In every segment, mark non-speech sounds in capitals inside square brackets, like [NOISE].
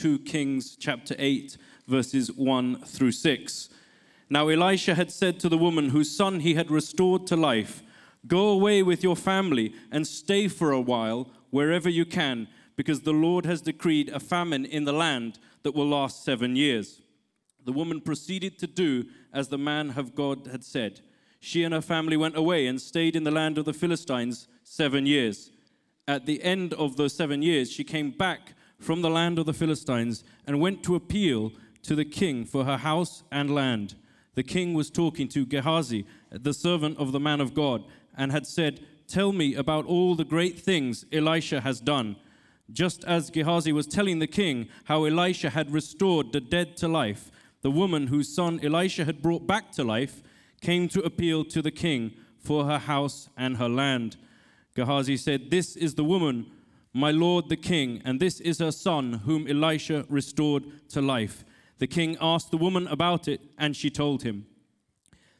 2 Kings chapter 8, verses 1 through 6. Now Elisha had said to the woman whose son he had restored to life, Go away with your family and stay for a while wherever you can, because the Lord has decreed a famine in the land that will last seven years. The woman proceeded to do as the man of God had said. She and her family went away and stayed in the land of the Philistines seven years. At the end of those seven years, she came back from the land of the Philistines and went to appeal to the king for her house and land. The king was talking to Gehazi, the servant of the man of God, and had said, Tell me about all the great things Elisha has done. Just as Gehazi was telling the king how Elisha had restored the dead to life, the woman whose son Elisha had brought back to life came to appeal to the king for her house and her land. Gehazi said, This is the woman, my lord the king, and this is her son, whom Elisha restored to life. The king asked the woman about it, and she told him.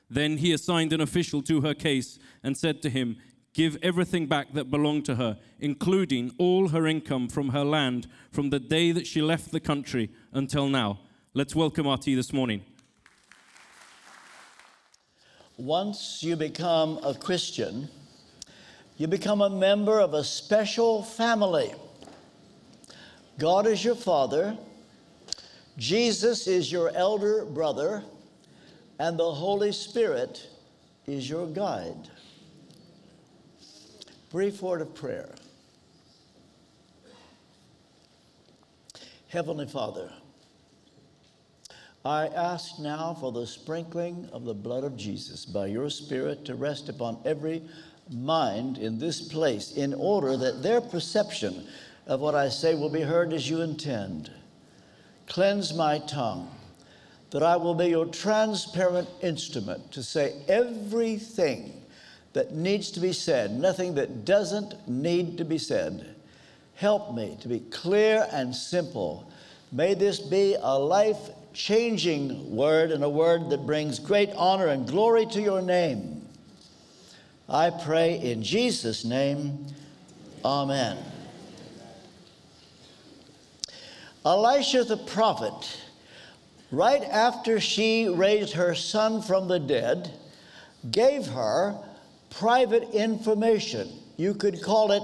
Then he assigned an official to her case and said to him, Give everything back that belonged to her, including all her income from her land from the day that she left the country until now. Let's welcome Artie this morning. Once you become a Christian, you become a member of a special family. God is your father, Jesus is your elder brother, and the Holy Spirit is your guide. Brief word of prayer. Heavenly Father, I ask now for the sprinkling of the blood of Jesus by your Spirit to rest upon every mind in this place in order that their perception of what I say will be heard as you intend. Cleanse my tongue, that I will be your transparent instrument to say everything that needs to be said, nothing that doesn't need to be said. Help me to be clear and simple. May this be a life changing word and a word that brings great honor and glory to your name. I pray in Jesus' name, Amen. Elisha the prophet, right after she raised her son from the dead, gave her private information. You could call it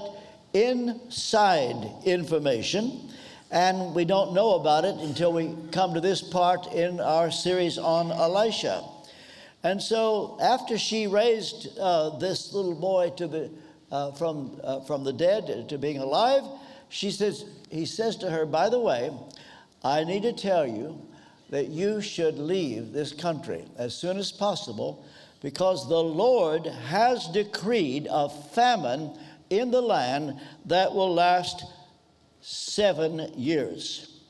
inside information and we don't know about it until we come to this part in our series on Elisha. And so, after she raised uh, this little boy to the, uh, from, uh, from the dead to being alive, she says, he says to her, By the way, I need to tell you that you should leave this country as soon as possible because the Lord has decreed a famine in the land that will last seven years.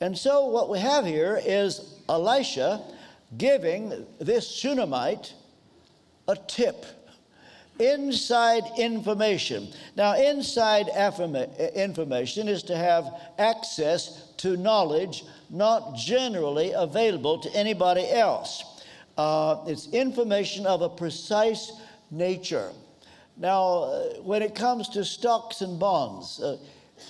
And so, what we have here is Elisha giving this Shunammite a tip inside information. Now, inside information is to have access to knowledge not generally available to anybody else. Uh, it's information of a precise nature. Now, uh, when it comes to stocks and bonds, uh,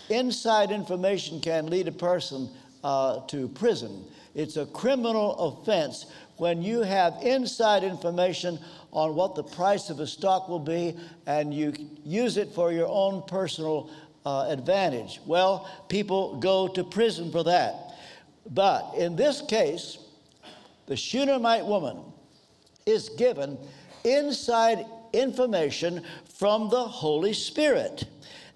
inside information can lead a person uh, to prison. It's a criminal offense when you have inside information on what the price of a stock will be and you use it for your own personal uh, advantage. Well, people go to prison for that. But in this case, the Shunammite woman is given inside information from the Holy Spirit.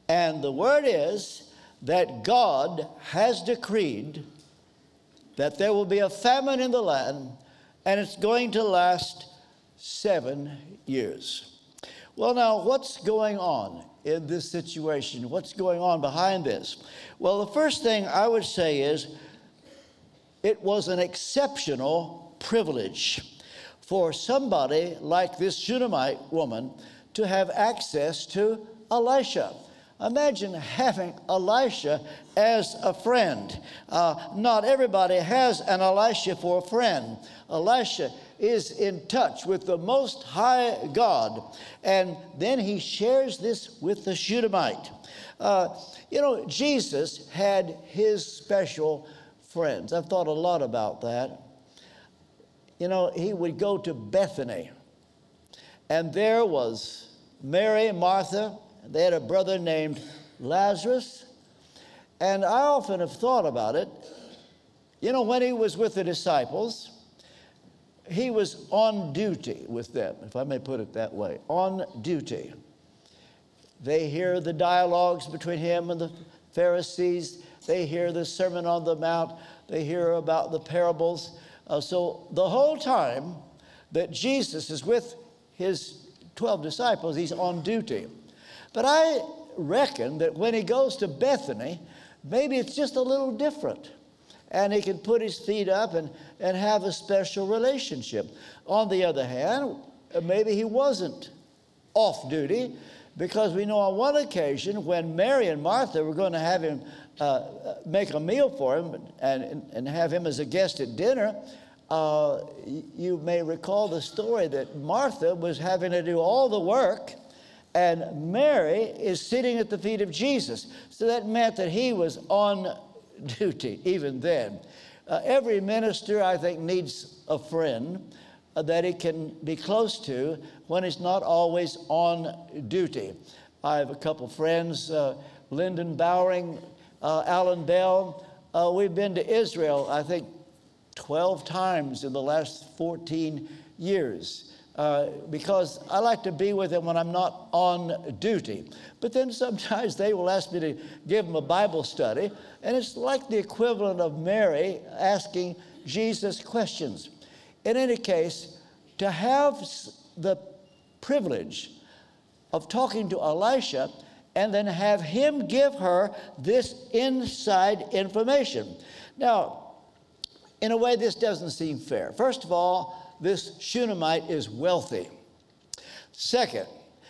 And the word is that God has decreed that there will be a famine in the land and it's going to last seven years. Well, now, what's going on in this situation? What's going on behind this? Well, the first thing I would say is it was an exceptional privilege for somebody like this Shunammite woman to have access to Elisha. Imagine having Elisha as a friend. Uh, not everybody has an Elisha for a friend. Elisha is in touch with the Most High God. And then he shares this with the Shunammite. Uh, you know, Jesus had his special friends. I've thought a lot about that. You know, he would go to Bethany, and there was Mary, Martha, they had a brother named Lazarus. And I often have thought about it. You know, when he was with the disciples, he was on duty with them, if I may put it that way, on duty. They hear the dialogues between him and the Pharisees, they hear the Sermon on the Mount, they hear about the parables. Uh, so the whole time that Jesus is with his 12 disciples, he's on duty. But I reckon that when he goes to Bethany, maybe it's just a little different. And he can put his feet up and, and have a special relationship. On the other hand, maybe he wasn't off duty because we know on one occasion when Mary and Martha were going to have him uh, make a meal for him and, and have him as a guest at dinner, uh, you may recall the story that Martha was having to do all the work and Mary is sitting at the feet of Jesus. So that meant that he was on [LAUGHS] duty even then. Uh, every minister, I think, needs a friend uh, that he can be close to when he's not always on duty. I have a couple friends, uh, Lyndon Bowring, uh, Alan Bell. Uh, we've been to Israel, I think, 12 times in the last 14 years. Uh, because I like to be with them when I'm not on duty. But then sometimes they will ask me to give them a Bible study, and it's like the equivalent of Mary asking Jesus questions. In any case, to have the privilege of talking to Elisha and then have him give her this inside information. Now, in a way, this doesn't seem fair. First of all, this Shunammite is wealthy. Second,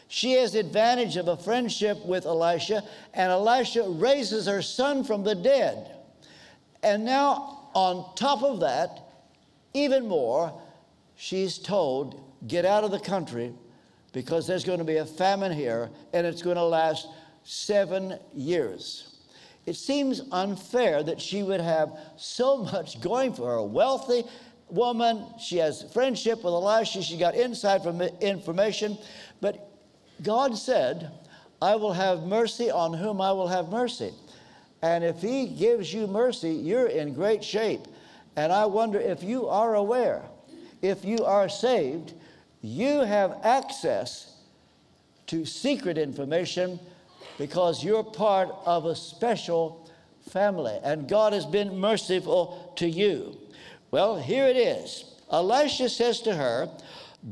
she has advantage of a friendship with Elisha, and Elisha raises her son from the dead. And now, on top of that, even more, she's told, get out of the country because there's going to be a famine here and it's going to last seven years. It seems unfair that she would have so much going for her, wealthy woman. She has friendship with Elisha. She got inside from information. But God said, I will have mercy on whom I will have mercy. And if He gives you mercy, you're in great shape. And I wonder if you are aware, if you are saved, you have access to secret information because you're part of a special family. And God has been merciful to you. Well, here it is. Elisha says to her,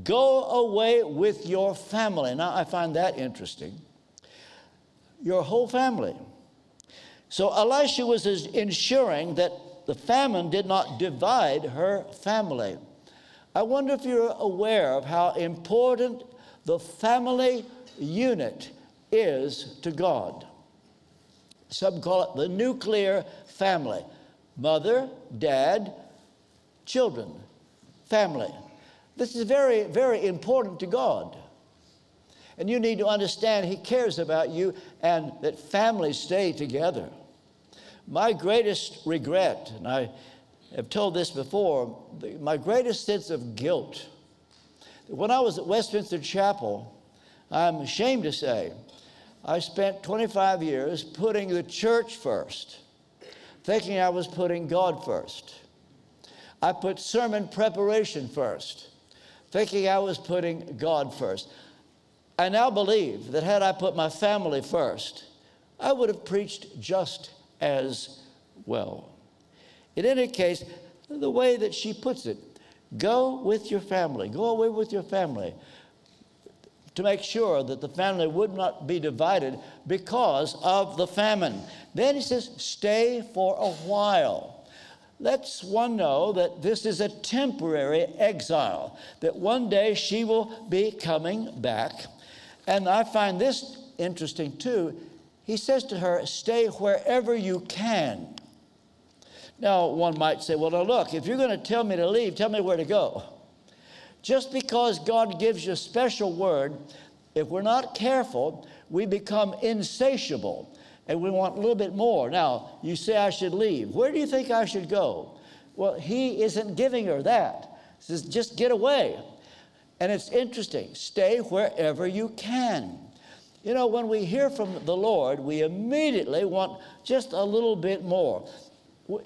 Go away with your family. Now, I find that interesting. Your whole family. So, Elisha was ensuring that the famine did not divide her family. I wonder if you're aware of how important the family unit is to God. Some call it the nuclear family mother, dad, children, family. This is very, very important to God. And you need to understand He cares about you and that families stay together. My greatest regret, and I have told this before, my greatest sense of guilt. When I was at Westminster Chapel, I'm ashamed to say, I spent 25 years putting the church first, thinking I was putting God first. I put sermon preparation first, thinking I was putting God first. I now believe that had I put my family first, I would have preached just as well. In any case, the way that she puts it, go with your family, go away with your family to make sure that the family would not be divided because of the famine. Then he says, stay for a while lets one know that this is a temporary exile, that one day she will be coming back. And I find this interesting too. he says to her, Stay wherever you can. Now, one might say, Well, now look, if you're going to tell me to leave, tell me where to go. Just because God gives you a special word, if we're not careful, we become insatiable and we want a little bit more. Now, you say I should leave. Where do you think I should go? Well, he isn't giving her that. He says, just get away. And it's interesting. Stay wherever you can. You know, when we hear from the Lord, we immediately want just a little bit more.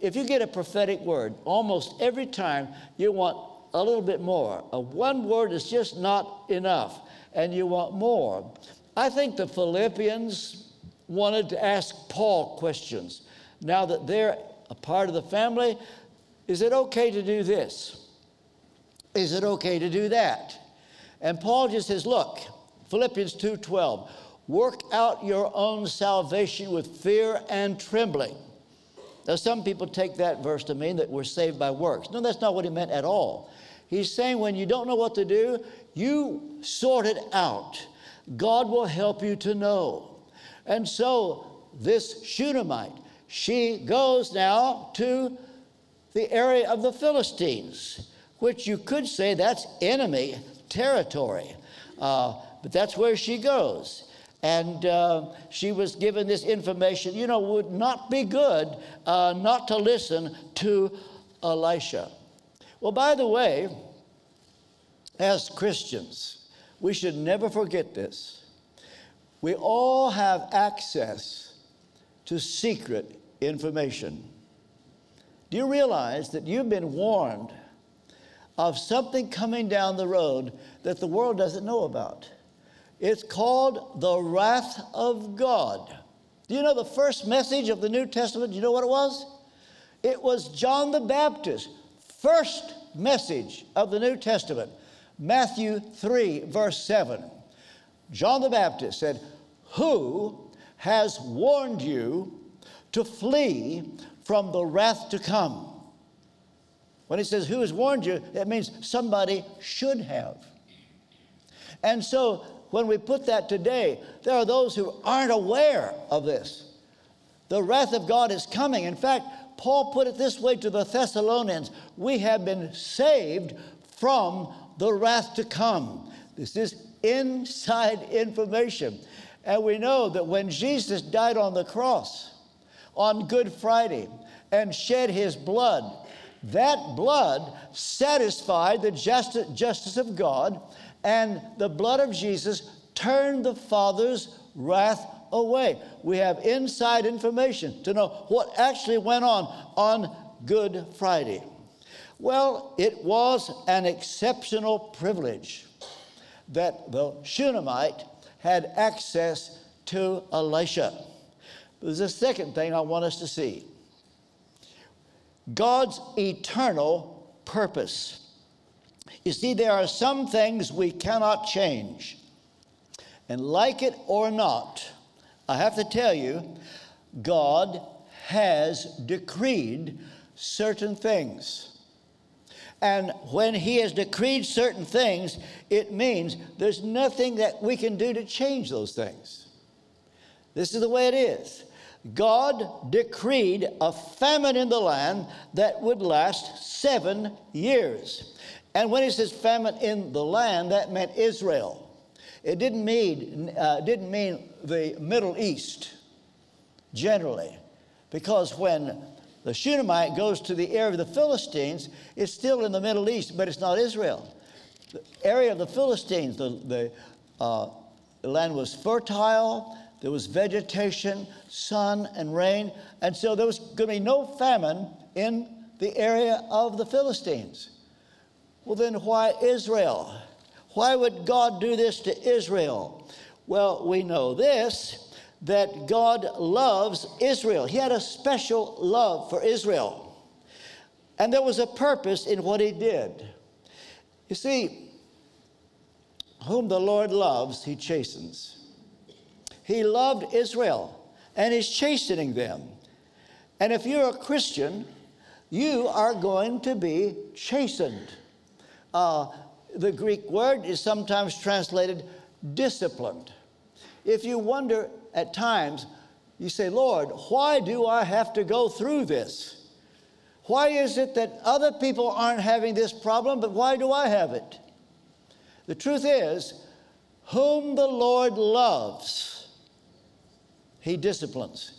If you get a prophetic word, almost every time you want a little bit more. A one word is just not enough, and you want more. I think the Philippians wanted to ask Paul questions. Now that they're a part of the family, is it okay to do this? Is it okay to do that? And Paul just says, look, Philippians 2:12, work out your own salvation with fear and trembling. Now, some people take that verse to mean that we're saved by works. No, that's not what he meant at all. He's saying when you don't know what to do, you sort it out. God will help you to know. And so, this Shunammite, she goes now to the area of the Philistines, which you could say that's enemy territory. Uh, but that's where she goes. And uh, she was given this information, you know, would not be good uh, not to listen to Elisha. Well, by the way, as Christians, we should never forget this. We all have access to secret information. Do you realize that you've been warned of something coming down the road that the world doesn't know about? It's called the wrath of God. Do you know the first message of the New Testament? Do you know what it was? It was John the Baptist, first message of the New Testament. Matthew 3, verse 7. John the Baptist said, Who has warned you to flee from the wrath to come? When he says, Who has warned you, that means somebody should have. And so when we put that today, there are those who aren't aware of this. The wrath of God is coming. In fact, Paul put it this way to the Thessalonians We have been saved from the wrath to come. This is inside information. And we know that when Jesus died on the cross on Good Friday and shed his blood, that blood satisfied the justice, justice of God and the blood of Jesus turned the Father's wrath away. We have inside information to know what actually went on on Good Friday. Well, it was an exceptional privilege that the Shunammite had access to Elisha. There's a second thing I want us to see God's eternal purpose. You see, there are some things we cannot change. And like it or not, I have to tell you, God has decreed certain things. And when He has decreed certain things, it means there's nothing that we can do to change those things. This is the way it is. God decreed a famine in the land that would last seven years. And when he says famine in the land, that meant Israel. It didn't mean, uh, didn't mean the Middle East generally, because when the Shunammite goes to the area of the Philistines, it's still in the Middle East, but it's not Israel. The area of the Philistines, the, the, uh, the land was fertile, there was vegetation, sun, and rain, and so there was going to be no famine in the area of the Philistines. Well, then why Israel? Why would God do this to Israel? Well, we know this that God loves Israel. He had a special love for Israel. And there was a purpose in what he did. You see, whom the Lord loves, he chastens. He loved Israel and is chastening them. And if you're a Christian, you are going to be chastened. Uh, the Greek word is sometimes translated disciplined. If you wonder at times, You say, Lord, why do I have to go through this? Why is it that other people aren't having this problem, but why do I have it? The truth is, whom the Lord loves, he disciplines.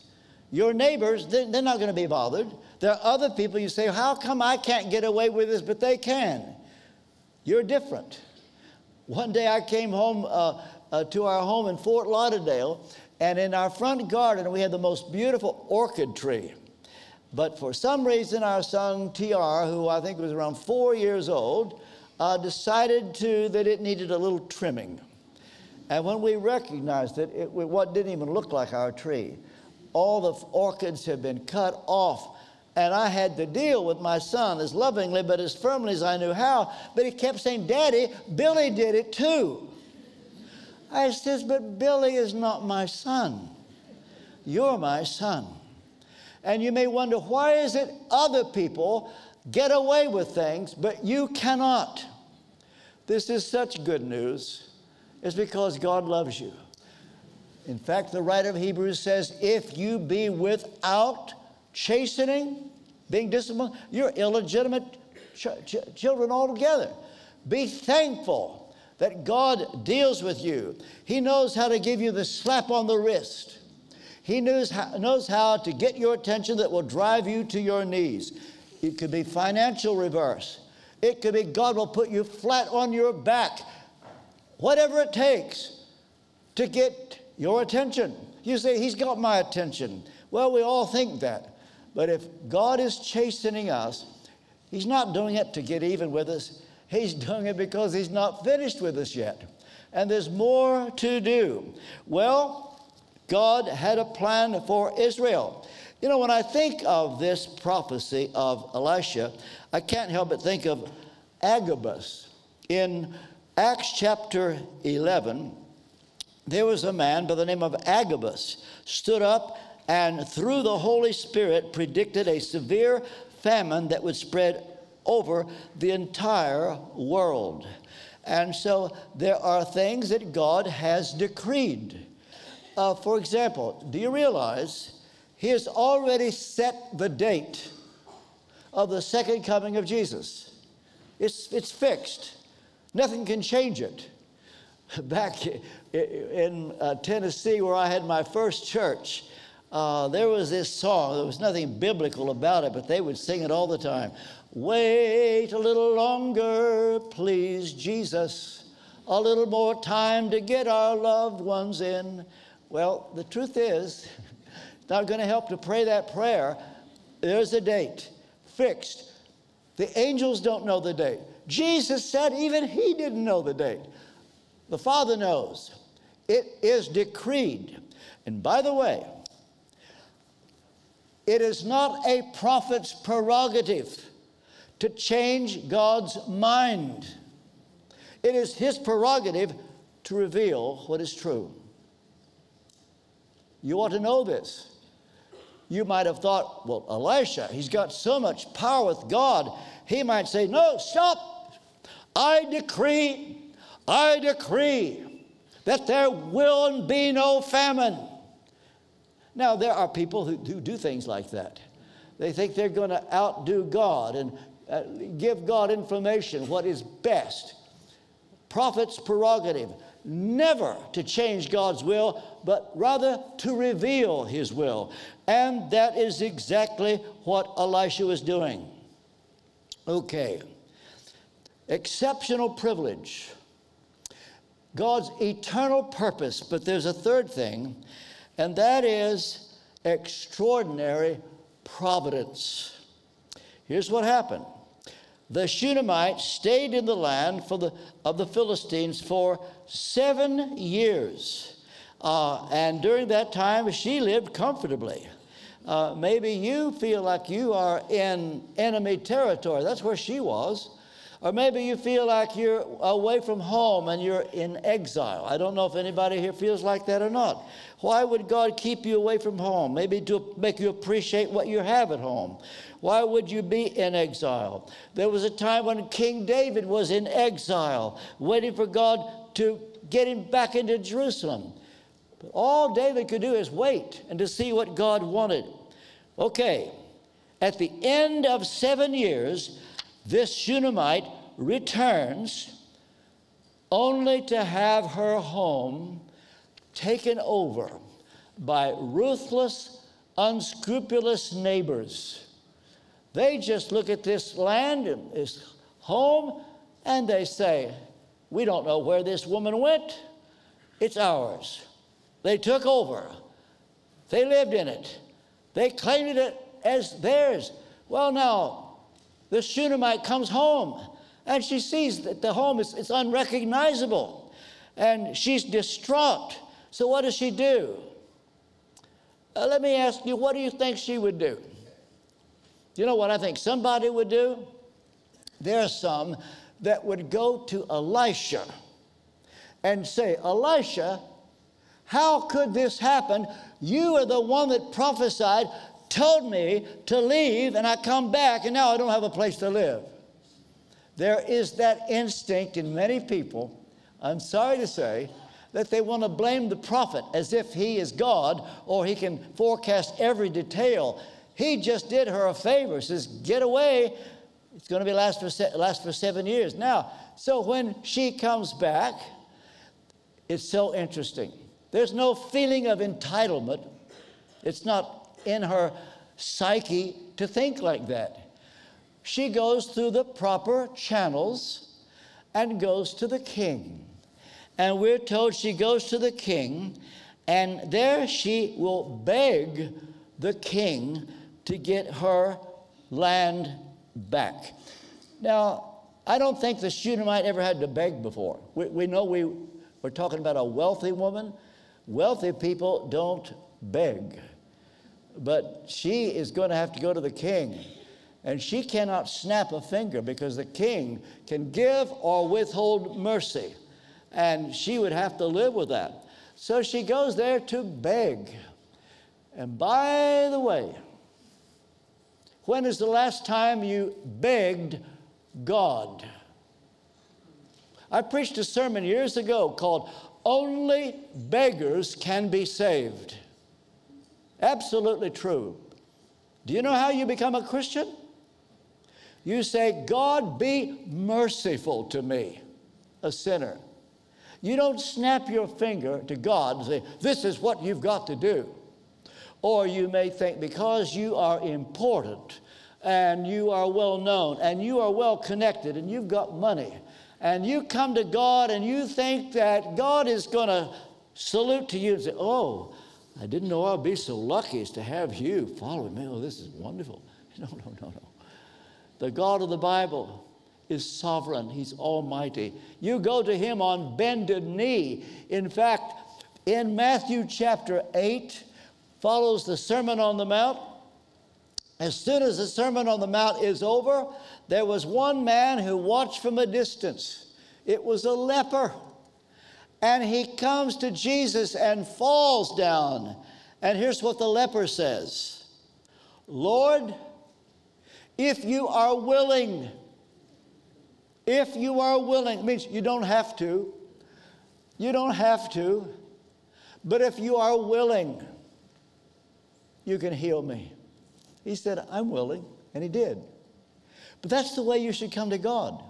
Your neighbors, they're not going to be bothered. There are other people you say, How come I can't get away with this, but they can? You're different. One day I came home uh, uh, to our home in Fort Lauderdale, and in our front garden we had the most beautiful orchid tree. But for some reason, our son TR, who I think was around four years old, uh, decided to, that it needed a little trimming. And when we recognized it, it what didn't even look like our tree. All the orchids had been cut off. And I had to deal with my son as lovingly but as firmly as I knew how. But he kept saying, Daddy, Billy did it too. I says, But Billy is not my son. You're my son. And you may wonder, why is it other people get away with things, but you cannot? This is such good news. It's because God loves you. In fact, the writer of Hebrews says, if you be without chastening, being disciplined, you're illegitimate ch- ch- children altogether. Be thankful that God deals with you. He knows how to give you the slap on the wrist. He knows how, knows how to get your attention that will drive you to your knees. It could be financial reverse. It could be God will put you flat on your back. Whatever it takes to get your attention. You say, He's got my attention. Well, we all think that. But if God is chastening us, He's not doing it to get even with us. He's doing it because He's not finished with us yet. And there's more to do. Well, God had a plan for Israel. You know, when I think of this prophecy of Elisha, I can't help but think of Agabus. In Acts chapter 11, there was a man by the name of Agabus stood up and through the Holy Spirit predicted a severe famine that would spread over the entire world. And so there are things that God has decreed. Uh, for example, do you realize He has already set the date of the second coming of Jesus? It's, it's fixed, nothing can change it. [LAUGHS] Back in uh, Tennessee, where I had my first church, uh, there was this song. There was nothing biblical about it, but they would sing it all the time. Wait a little longer, please, Jesus. A little more time to get our loved ones in. Well, the truth is, it's [LAUGHS] not going to help to pray that prayer. There's a date fixed. The angels don't know the date. Jesus said even he didn't know the date. The Father knows. It is decreed. And by the way, it is not a prophet's prerogative to change God's mind. It is his prerogative to reveal what is true. You ought to know this. You might have thought, well, Elisha, he's got so much power with God, he might say, No, stop. I decree, I decree that there will be no famine. Now, there are people who, who do things like that. They think they're going to outdo God and uh, give God information, what is best. Prophet's prerogative never to change God's will, but rather to reveal his will. And that is exactly what Elisha was doing. Okay. Exceptional privilege. God's eternal purpose, but there's a third thing and that is extraordinary providence. Here's what happened the Shunammite stayed in the land for the, of the Philistines for seven years. Uh, and during that time, she lived comfortably. Uh, maybe you feel like you are in enemy territory. That's where she was. Or maybe you feel like you're away from home and you're in exile. I don't know if anybody here feels like that or not. Why would God keep you away from home? Maybe to make you appreciate what you have at home. Why would you be in exile? There was a time when King David was in exile, waiting for God to get him back into Jerusalem. But all David could do is wait and to see what God wanted. Okay, at the end of seven years, this Shunammite returns only to have her home taken over by ruthless, unscrupulous neighbors. They just look at this land, and this home, and they say, We don't know where this woman went. It's ours. They took over, they lived in it, they claimed it as theirs. Well, now, the Shunammite comes home and she sees that the home is it's unrecognizable and she's distraught. So, what does she do? Uh, let me ask you, what do you think she would do? You know what I think somebody would do? There are some that would go to Elisha and say, Elisha, how could this happen? You are the one that prophesied, told me to leave, and I come back, and now I don't have a place to live. There is that instinct in many people, I'm sorry to say, that they want to blame the prophet as if he is God or he can forecast every detail. He just did her a favor, says, Get away. It's going to be last for, se- last for seven years. Now, so when she comes back, it's so interesting. There's no feeling of entitlement. It's not in her psyche to think like that. She goes through the proper channels and goes to the king. And we're told she goes to the king, and there she will beg the king to get her land back. Now, I don't think the Shunammite ever had to beg before. We, we know we, we're talking about a wealthy woman. Wealthy people don't beg. But she is going to have to go to the king. And she cannot snap a finger because the king can give or withhold mercy and she would have to live with that. So she goes there to beg. And by the way, when is the last time you begged God? I preached a sermon years ago called Only Beggars Can Be Saved. Absolutely true. Do you know how you become a Christian? You say, God, be merciful to me, a sinner. You don't snap your finger to God and say, This is what you've got to do. Or you may think, because you are important and you are well known and you are well connected and you've got money, and you come to God and you think that God is going to salute to you and say, Oh, I didn't know I'd be so lucky as to have you following me. Oh, this is wonderful. [LAUGHS] No, no, no, no. The God of the Bible is sovereign, He's almighty. You go to Him on bended knee. In fact, in Matthew chapter 8, follows the Sermon on the Mount. As soon as the Sermon on the Mount is over, there was one man who watched from a distance. It was a leper. And he comes to Jesus and falls down. And here's what the leper says Lord, if you are willing, if you are willing, means you don't have to. You don't have to. But if you are willing, you can heal me. He said, I'm willing. And he did. But that's the way you should come to God.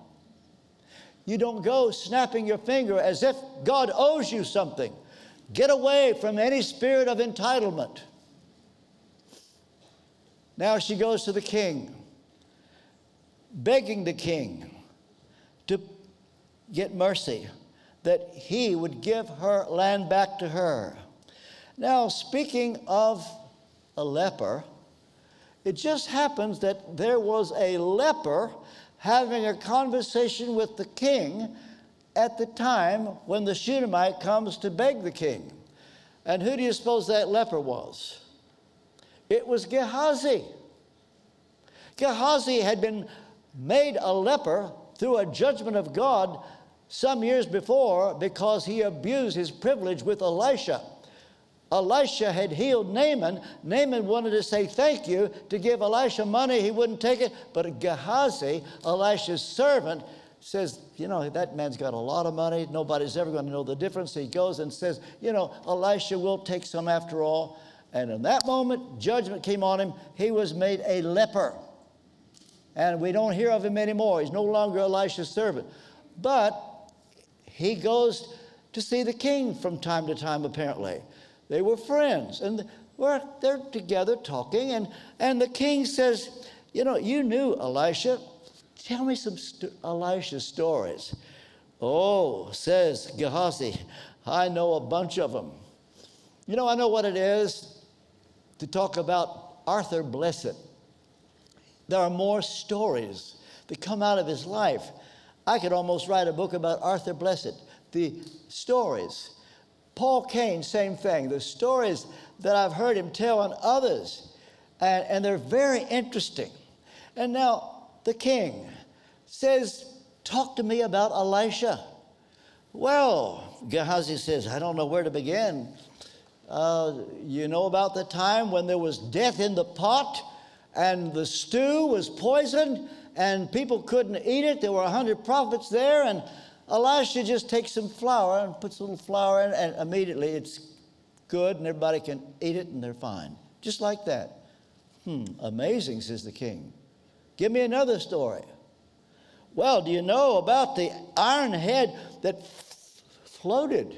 You don't go snapping your finger as if God owes you something. Get away from any spirit of entitlement. Now she goes to the king, begging the king to get mercy, that he would give her land back to her. Now, speaking of a leper, it just happens that there was a leper having a conversation with the king at the time when the Shunammite comes to beg the king. And who do you suppose that leper was? It was Gehazi. Gehazi had been made a leper through a judgment of God some years before because he abused his privilege with Elisha. Elisha had healed Naaman. Naaman wanted to say thank you to give Elisha money. He wouldn't take it. But Gehazi, Elisha's servant, says, you know, that man's got a lot of money. Nobody's ever going to know the difference. He goes and says, you know, Elisha will take some after all. And in that moment, judgment came on him. He was made a leper. And we don't hear of him anymore. He's no longer Elisha's servant. But he goes to see the king from time to time, apparently. They were friends. And we're, they're together talking. And, and the king says, You know, you knew Elisha. Tell me some st- Elisha stories. Oh, says Gehazi, I know a bunch of them. You know, I know what it is to talk about Arthur Blessitt. There are more stories that come out of his life. I could almost write a book about Arthur Blessitt, the stories. Paul Cain, same thing. The stories that I've heard him tell on others, and, and they're very interesting. And now the king says, Talk to me about Elisha. Well, Gehazi says, I don't know where to begin. Uh, you know about the time when there was death in the pot and the stew was poisoned and people couldn't eat it. There were a hundred prophets there, and Elisha just takes some flour and puts a little flour in, and immediately it's good, and everybody can eat it, and they're fine. Just like that. Hmm, amazing, says the king. Give me another story. Well, do you know about the iron head that floated?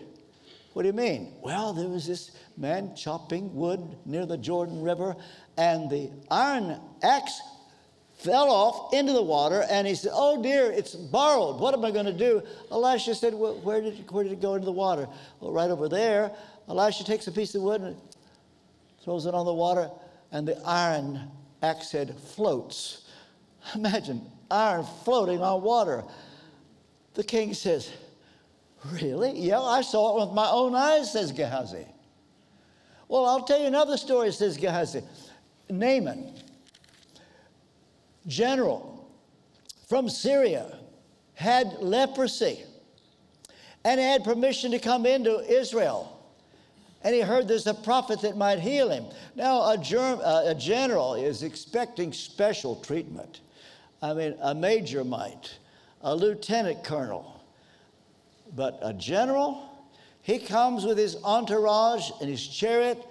What do you mean? Well, there was this man chopping wood near the Jordan River, and the iron axe fell off into the water, and he said, Oh dear, it's borrowed. What am I going to do? Elisha said, well, where, did it, where did it go into the water? Well, right over there. Elisha takes a piece of wood and throws it on the water, and the iron axe head floats. Imagine iron floating on water. The king says, Really? Yeah, I saw it with my own eyes, says Gehazi. Well, I'll tell you another story, says Gehazi. Naaman, general from Syria, had leprosy and had permission to come into Israel. And he heard there's a prophet that might heal him. Now, a, germ, uh, a general is expecting special treatment. I mean, a major might, a lieutenant colonel. But a general, he comes with his entourage and his chariot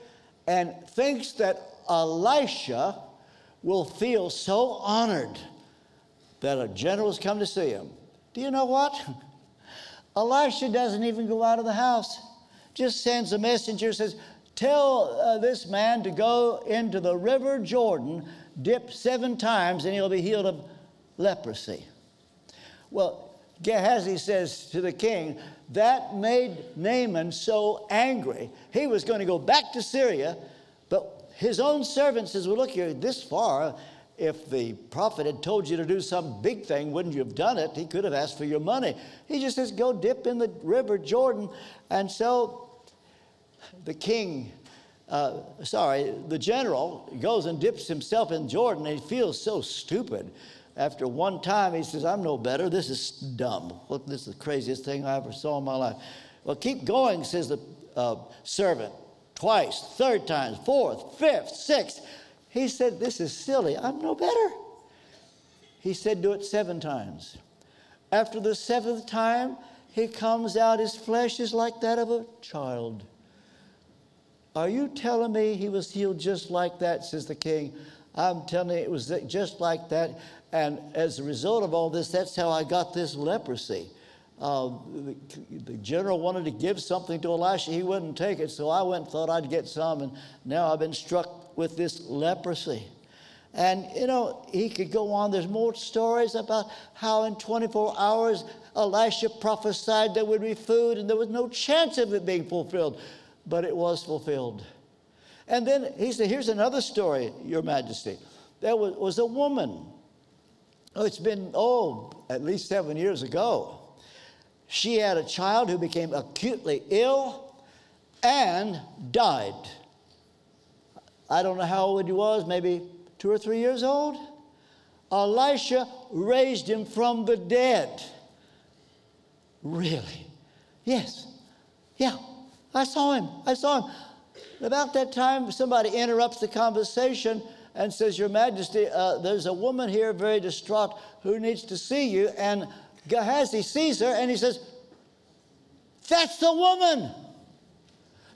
and thinks that Elisha will feel so honored that a general's come to see him. Do you know what? [LAUGHS] Elisha doesn't even go out of the house, just sends a messenger, says, Tell uh, this man to go into the river Jordan, dip seven times, and he'll be healed of leprosy. Well, Gehazi says to the king, that made Naaman so angry. He was going to go back to Syria, but his own servant says, Well, look here, this far, if the prophet had told you to do some big thing, wouldn't you have done it? He could have asked for your money. He just says, Go dip in the river Jordan. And so the king, uh, sorry, the general goes and dips himself in Jordan, and he feels so stupid. After one time, he says, I'm no better. This is dumb. Look, this is the craziest thing I ever saw in my life. Well, keep going, says the uh, servant twice, third time, fourth, fifth, sixth. He said, This is silly. I'm no better. He said, Do it seven times. After the seventh time, he comes out, his flesh is like that of a child. Are you telling me he was healed just like that? says the king. I'm telling you, it was just like that. And as a result of all this, that's how I got this leprosy. Uh, the, the, general wanted to give something to Elisha. He wouldn't take it. So I went and thought I'd get some. And now I've been struck with this leprosy. And, you know, he could go on. There's more stories about how in 24 hours Elisha prophesied there would be food and there was no chance of it being fulfilled. But it was fulfilled. And then he said, Here's another story, Your Majesty. There was, was a woman. Oh, it's been, oh, at least seven years ago she had a child who became acutely ill and died. I don't know how old he was, maybe two or three years old. Elisha raised him from the dead. Really? Yes. Yeah. I saw him. I saw him. About that time, somebody interrupts the conversation and says, Your Majesty, uh, there's a woman here very distraught who needs to see you. And Gehazi sees her and he says, That's the woman.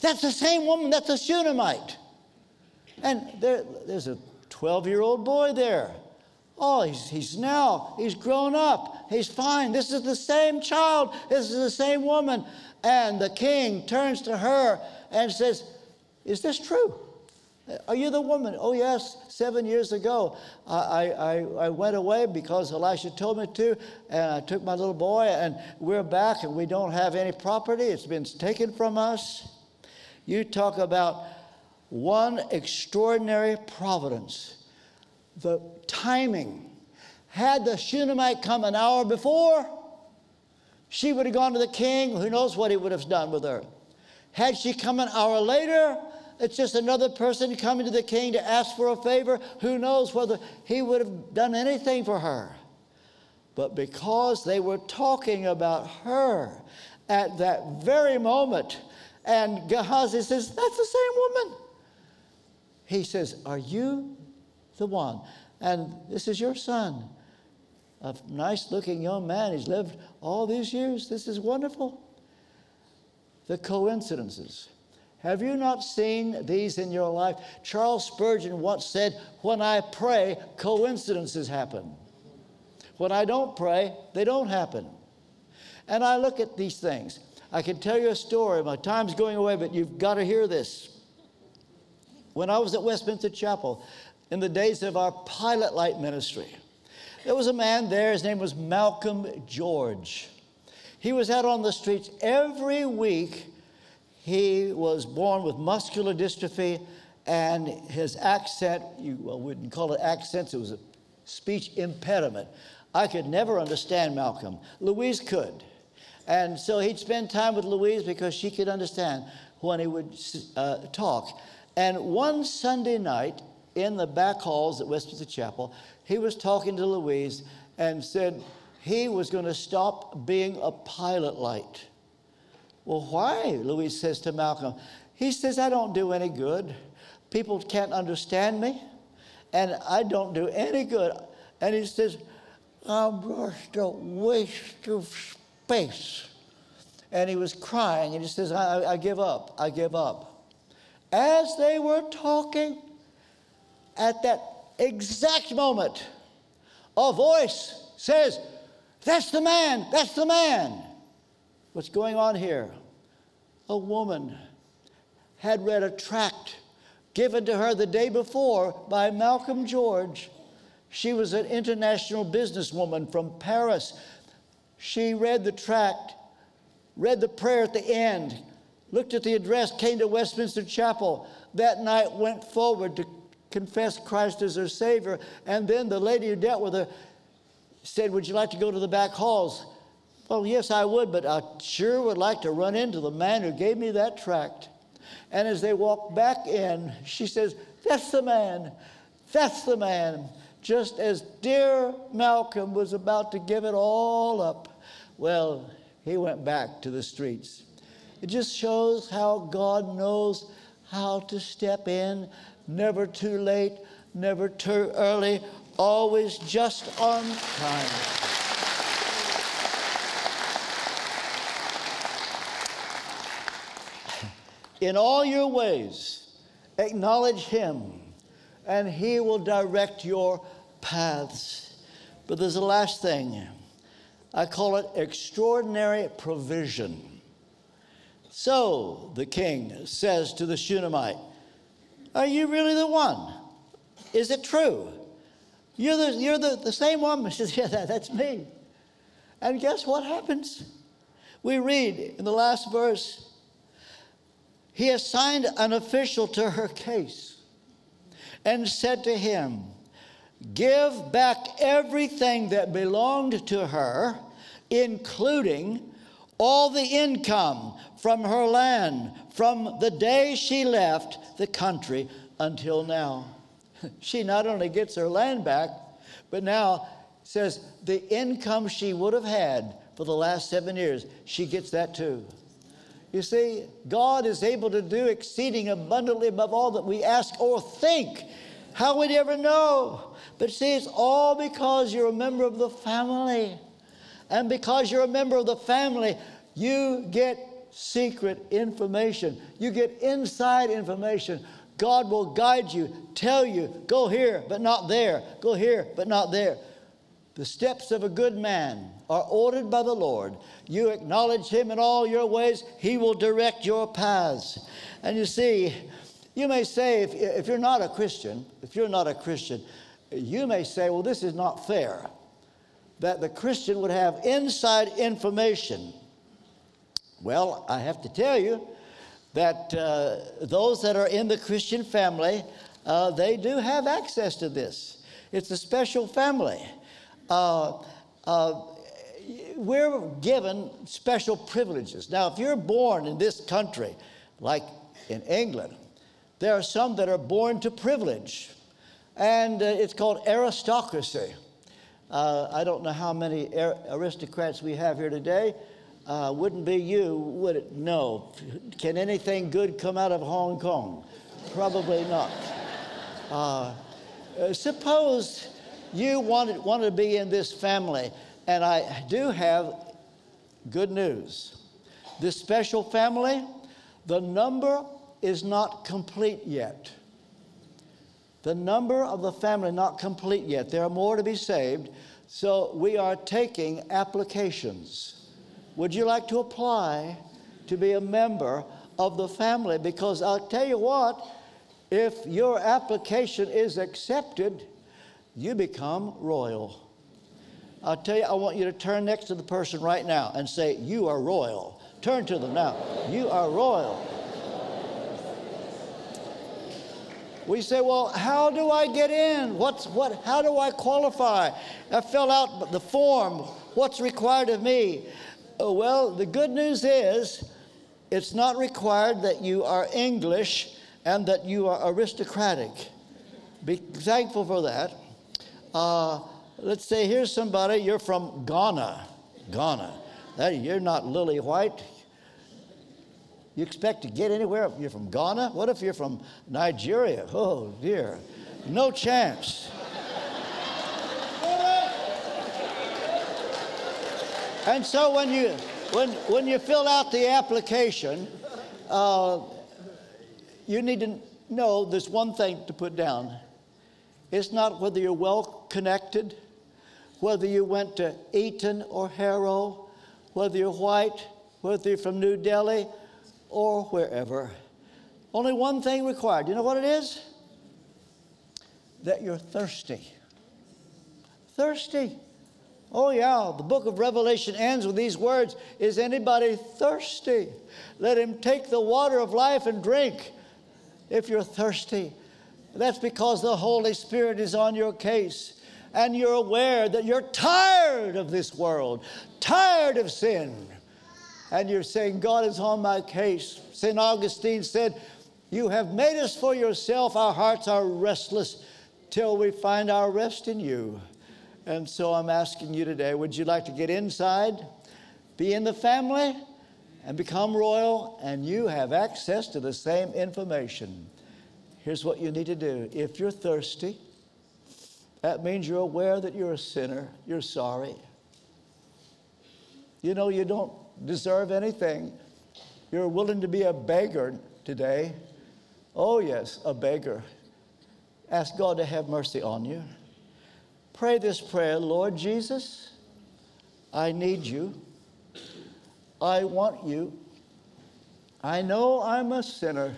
That's the same woman. That's a Shunammite. And there, there's a 12 year old boy there. Oh, he's, he's now, he's grown up. He's fine. This is the same child. This is the same woman. And the king turns to her and says, Is this true? Are you the woman? Oh, yes, seven years ago. I, I, I went away because Elisha told me to, and I took my little boy, and we're back, and we don't have any property. It's been taken from us. You talk about one extraordinary providence. The timing. Had the Shunammite come an hour before, she would have gone to the king. Who knows what he would have done with her? Had she come an hour later, it's just another person coming to the king to ask for a favor. Who knows whether he would have done anything for her? But because they were talking about her at that very moment, and Gehazi says, That's the same woman. He says, Are you the one? And this is your son, a nice looking young man. He's lived all these years. This is wonderful. The coincidences. Have you not seen these in your life? Charles Spurgeon once said, When I pray, coincidences happen. When I don't pray, they don't happen. And I look at these things. I can tell you a story. My time's going away, but you've got to hear this. When I was at Westminster Chapel, in the days of our pilot light ministry, there was a man there. His name was Malcolm George. He was out on the streets every week he was born with muscular dystrophy, and his accent, you well, wouldn't call it accents, it was a speech impediment. I could never understand Malcolm. Louise could. And so he'd spend time with Louise because she could understand when he would uh, talk. And one Sunday night in the back halls at Westminster Chapel, he was talking to Louise and said he was going to stop being a pilot light. Well, why? Louise says to Malcolm. He says, I don't do any good. People can't understand me, and I don't do any good. And he says, I'm just a waste of space. And he was crying, and he says, I, I give up, I give up. As they were talking, at that exact moment, a voice says, That's the man, that's the man. What's going on here? A woman had read a tract given to her the day before by Malcolm George. She was an international businesswoman from Paris. She read the tract, read the prayer at the end, looked at the address, came to Westminster Chapel. That night went forward to confess Christ as her Savior. And then the lady who dealt with her said, Would you like to go to the back halls? Well, yes, I would, but I sure would like to run into the man who gave me that tract. And as they walked back in, she says, That's the man. That's the man. Just as dear Malcolm was about to give it all up, well, he went back to the streets. It just shows how God knows how to step in, never too late, never too early, always just on time. In all your ways, acknowledge him, and he will direct your paths. But there's a last thing. I call it extraordinary provision. So the king says to the Shunammite, Are you really the one? Is it true? You're the, you're the, the same one. [LAUGHS] She says, Yeah, that, that's me. And guess what happens? We read in the last verse he assigned an official to her case and said to him, Give back everything that belonged to her, including all the income from her land from the day she left the country until now. [LAUGHS] She not only gets her land back, but now says the income she would have had for the last seven years, she gets that too. You see, God is able to do exceeding abundantly above all that we ask or think. How would you ever know? But see, it's all because you're a member of the family. And because you're a member of the family, you get secret information. You get inside information. God will guide you, tell you, go here, but not there, go here, but not there. The steps of a good man are ordered by the Lord. You acknowledge him in all your ways, he will direct your paths. And you see, you may say, if, if you're not a Christian, if you're not a Christian, you may say, well, this is not fair that the Christian would have inside information. Well, I have to tell you that uh, those that are in the Christian family, uh, they do have access to this. It's a special family. Uh, uh we're given special privileges. Now, if you're born in this country, like in England, there are some that are born to privilege, and uh, it's called aristocracy. Uh, I don't know how many aristocrats we have here today. Uh, wouldn't be you, would it? No. Can anything good come out of Hong Kong? Probably not. Uh, uh, suppose you wanted, wanted to be in this family, and I do have good news. This special family, the number is not complete yet. The number of the family not complete yet. There are more to be saved. So we are taking applications. Would you like to apply to be a member of the family? Because I'll tell you what, if your application is accepted, you become royal. I'll tell you, I want you to turn next to the person right now and say, You are royal. Turn to them now. You are royal. We say, well, how do I get in? What's, what, how do I qualify? I fill out the form. What's required of me? Uh, well, the good news is it's not required that you are English and that you are aristocratic. Be thankful for that. Uh, let's say here's somebody, you're from Ghana. Ghana. That, you're not lily white, you expect to get anywhere if you're from Ghana? What if you're from Nigeria? Oh, dear. No chance. and so when you, when, when you fill out the application, uh, you need to know there's one thing to put down. It's not whether you're well connected, whether you went to Eton or Harrow, whether you're white, whether you're from New Delhi, or wherever. Only one thing required. You know what it is? That you're thirsty. Thirsty. Oh, yeah, the book of Revelation ends with these words Is anybody thirsty? Let him take the water of life and drink if you're thirsty. That's because the Holy Spirit is on your case and you're aware that you're tired of this world, tired of sin, and you're saying, God is on my case. St. Augustine said, You have made us for yourself. Our hearts are restless till we find our rest in you. And so I'm asking you today would you like to get inside, be in the family, and become royal? And you have access to the same information. Here's what you need to do if you're thirsty, that means you're aware that you're a sinner, you're sorry. You know, you don't deserve anything. You're willing to be a beggar today. Oh, yes, a beggar. Ask God to have mercy on you. Pray this prayer Lord Jesus, I need you. I want you. I know I'm a sinner.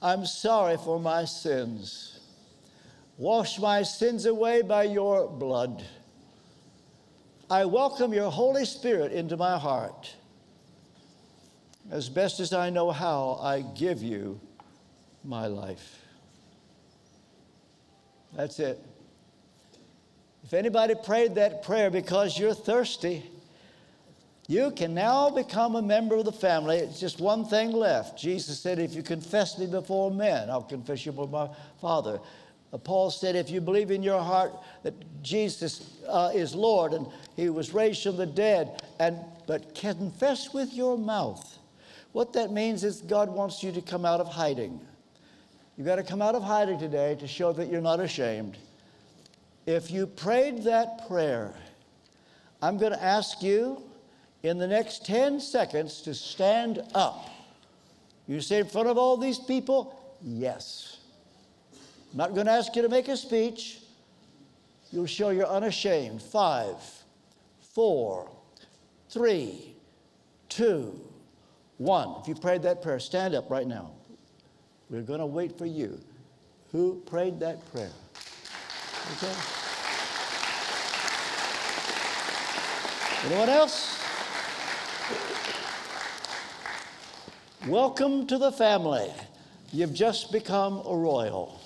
I'm sorry for my sins. Wash my sins away by your blood. I welcome your Holy Spirit into my heart. As best as I know how, I give you my life. That's it. If anybody prayed that prayer because you're thirsty, you can now become a member of the family. It's just one thing left. Jesus said, If you confess me before men, I'll confess you before my Father. Uh, Paul said, if you believe in your heart that Jesus uh, is Lord and he was raised from the dead, and, but confess with your mouth. What that means is God wants you to come out of hiding. You've got to come out of hiding today to show that you're not ashamed. If you prayed that prayer, I'm going to ask you in the next 10 seconds to stand up. You say in front of all these people? Yes. I'm not going to ask you to make a speech. You'll show you're unashamed. Five, four, three, two, one. If you prayed that prayer, stand up right now. We're going to wait for you. Who prayed that prayer? Okay. Anyone else? Welcome to the family. You've just become a royal.